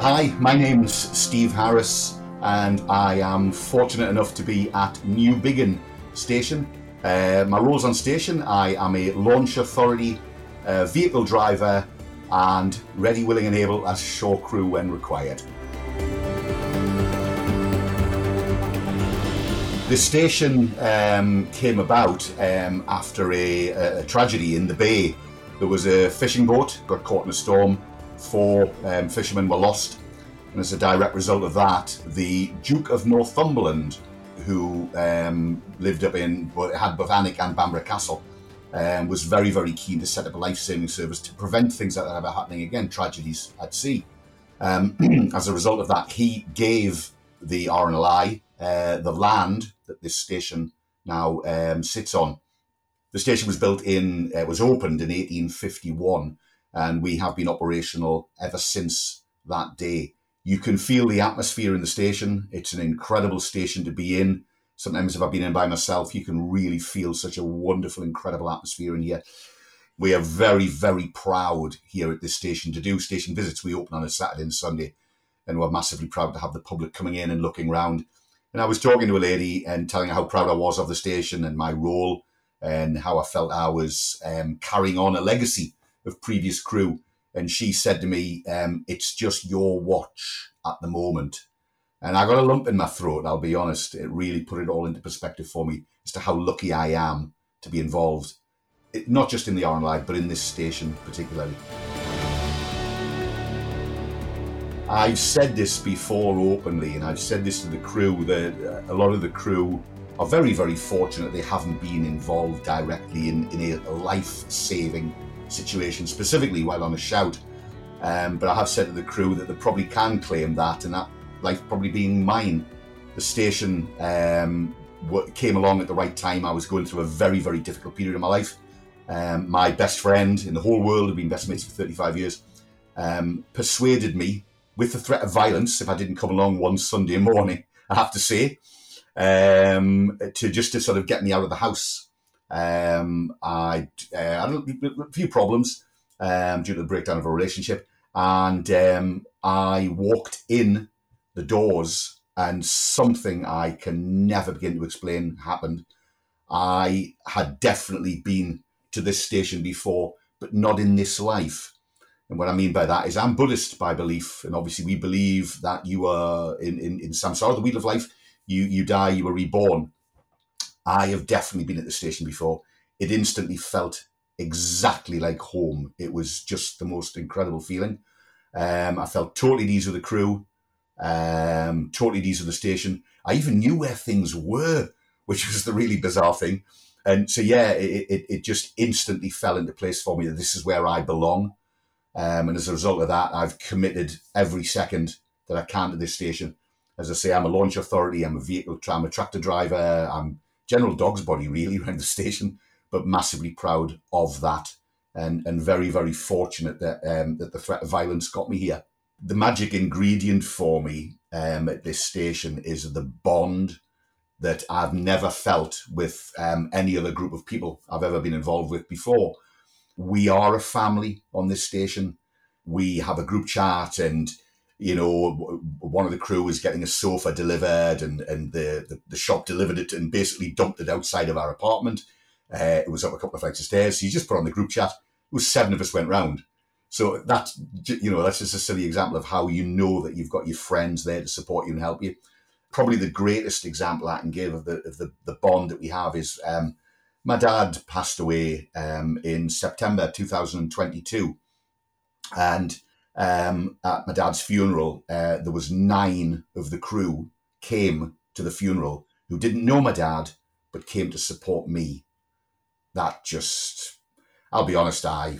Hi, my name's Steve Harris, and I am fortunate enough to be at Newbiggin Station. Uh, my roles on station I am a launch authority, uh, vehicle driver, and ready, willing, and able as shore crew when required. The station um, came about um, after a, a, tragedy in the bay. There was a fishing boat got caught in a storm four um, fishermen were lost. And as a direct result of that, the Duke of Northumberland, who um, lived up in, had both Alnwick and Bamburgh Castle, um, was very, very keen to set up a life saving service to prevent things like that ever happening again, tragedies at sea. Um, as a result of that, he gave the RNLI uh, the land that this station now um, sits on. The station was built in, uh, was opened in 1851 and we have been operational ever since that day. You can feel the atmosphere in the station. It's an incredible station to be in. Sometimes, if I've been in by myself, you can really feel such a wonderful, incredible atmosphere in here. We are very, very proud here at this station to do station visits. We open on a Saturday and Sunday, and we're massively proud to have the public coming in and looking around. And I was talking to a lady and telling her how proud I was of the station and my role and how I felt I was um, carrying on a legacy of previous crew, and she said to me, um, "It's just your watch at the moment." And I got a lump in my throat. I'll be honest; it really put it all into perspective for me as to how lucky I am to be involved, it, not just in the RNLI, but in this station particularly. I've said this before openly, and I've said this to the crew that a lot of the crew are very, very fortunate they haven't been involved directly in, in a life saving situation, specifically while on a shout. Um, but I have said to the crew that they probably can claim that, and that life probably being mine. The station um, came along at the right time. I was going through a very, very difficult period of my life. Um, my best friend in the whole world, have been best mates for 35 years, um, persuaded me with the threat of violence if I didn't come along one Sunday morning, I have to say, um, to just to sort of get me out of the house. Um, I, uh, had a few problems um, due to the breakdown of a relationship, and um, I walked in the doors, and something I can never begin to explain happened. I had definitely been to this station before, but not in this life. And what I mean by that is I'm Buddhist by belief, and obviously we believe that you are in, in, in samsara, the wheel of life, you you die, you are reborn. I have definitely been at the station before. It instantly felt exactly like home. It was just the most incredible feeling. Um, I felt totally at ease with the crew, um, totally at ease with the station. I even knew where things were, which was the really bizarre thing. And so, yeah, it, it, it just instantly fell into place for me that this is where I belong. Um, and as a result of that, I've committed every second that I can to this station. As I say, I'm a launch authority, I'm a vehicle, I'm a tractor driver, I'm general dog's body really around the station, but massively proud of that and, and very, very fortunate that, um, that the threat of violence got me here. The magic ingredient for me um, at this station is the bond that I've never felt with um, any other group of people I've ever been involved with before. We are a family on this station. We have a group chat and you know, one of the crew was getting a sofa delivered and, and the, the, the shop delivered it and basically dumped it outside of our apartment. Uh, it was up a couple of flights of stairs. So you just put on the group chat. It was seven of us went round. So that, you know, that's just a silly example of how you know that you've got your friends there to support you and help you. Probably the greatest example I can give of the, of the, the bond that we have is um, my dad passed away um, in September 2022. And um, at my dad's funeral, uh, there was nine of the crew came to the funeral who didn't know my dad, but came to support me. That just, I'll be honest, I,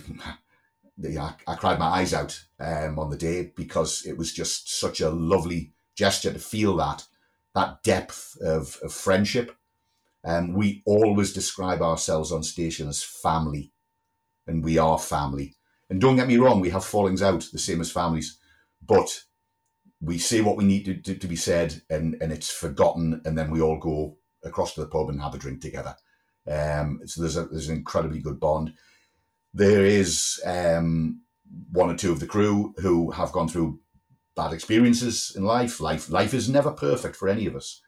I, cried my eyes out um, on the day because it was just such a lovely gesture to feel that, that depth of, of friendship. Um, we always describe ourselves on station as family, and we are family. And don't get me wrong, we have fallings out, the same as families, but we say what we need to, to, to, be said and, and it's forgotten, and then we all go across to the pub and have a drink together. Um, so there's, a, there's an incredibly good bond. There is um, one or two of the crew who have gone through bad experiences in life. Life life is never perfect for any of us.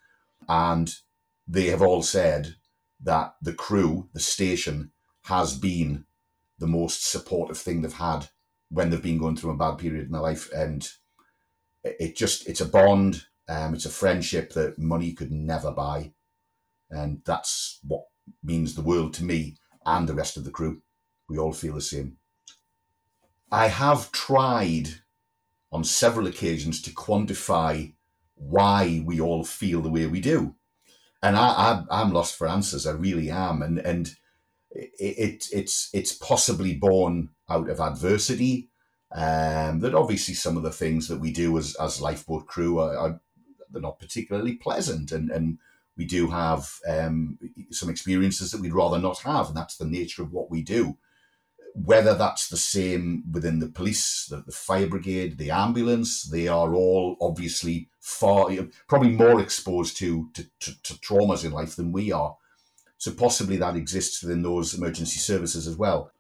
And they have all said that the crew, the station, has been the most supportive thing they've had when they've been going through a bad period in their life. And it just it's a bond, um, it's a friendship that money could never buy. And that's what means the world to me and the rest of the crew. We all feel the same. I have tried on several occasions to quantify why we all feel the way we do. And I, I, am lost for answers. I really am. And, and it, it, it's, it's possibly born out of adversity. Um, that obviously some of the things that we do as, as lifeboat crew are, are they're not particularly pleasant. And, and we do have um, some experiences that we'd rather not have. And that's the nature of what we do whether that's the same within the police, the, the, fire brigade, the ambulance, they are all obviously far, probably more exposed to, to, to, to traumas in life than we are. So possibly that exists within those emergency services as well.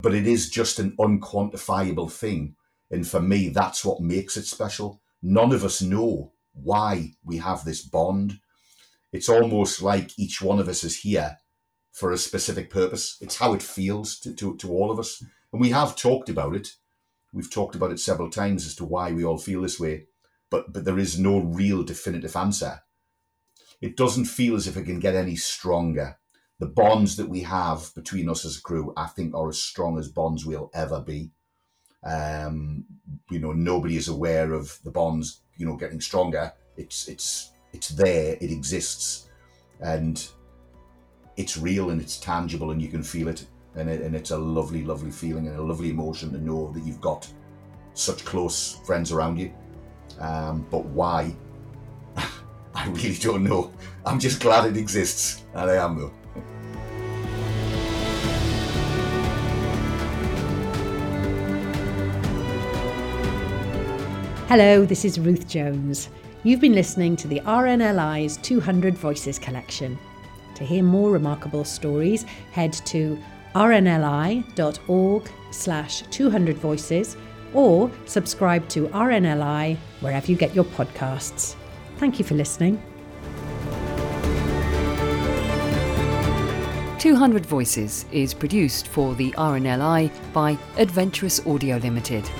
But it is just an unquantifiable thing. And for me, that's what makes it special. None of us know why we have this bond. It's almost like each one of us is here for a specific purpose. It's how it feels to, to, to all of us. And we have talked about it. We've talked about it several times as to why we all feel this way, but, but there is no real definitive answer. It doesn't feel as if it can get any stronger. The bonds that we have between us as a crew, I think, are as strong as bonds will ever be. Um, you know, nobody is aware of the bonds, you know, getting stronger. It's it's it's there. It exists, and it's real and it's tangible and you can feel it and, it, and it's a lovely, lovely feeling and a lovely emotion to know that you've got such close friends around you. Um, but why? I really don't know. I'm just glad it exists, and I am though. Hello, this is Ruth Jones. You've been listening to the RNLI's 200 Voices collection. To hear more remarkable stories, head to rnli.org slash 200 voices or subscribe to RNLI wherever you get your podcasts. Thank you for listening. 200 Voices is produced for the RNLI by Adventurous Audio Limited.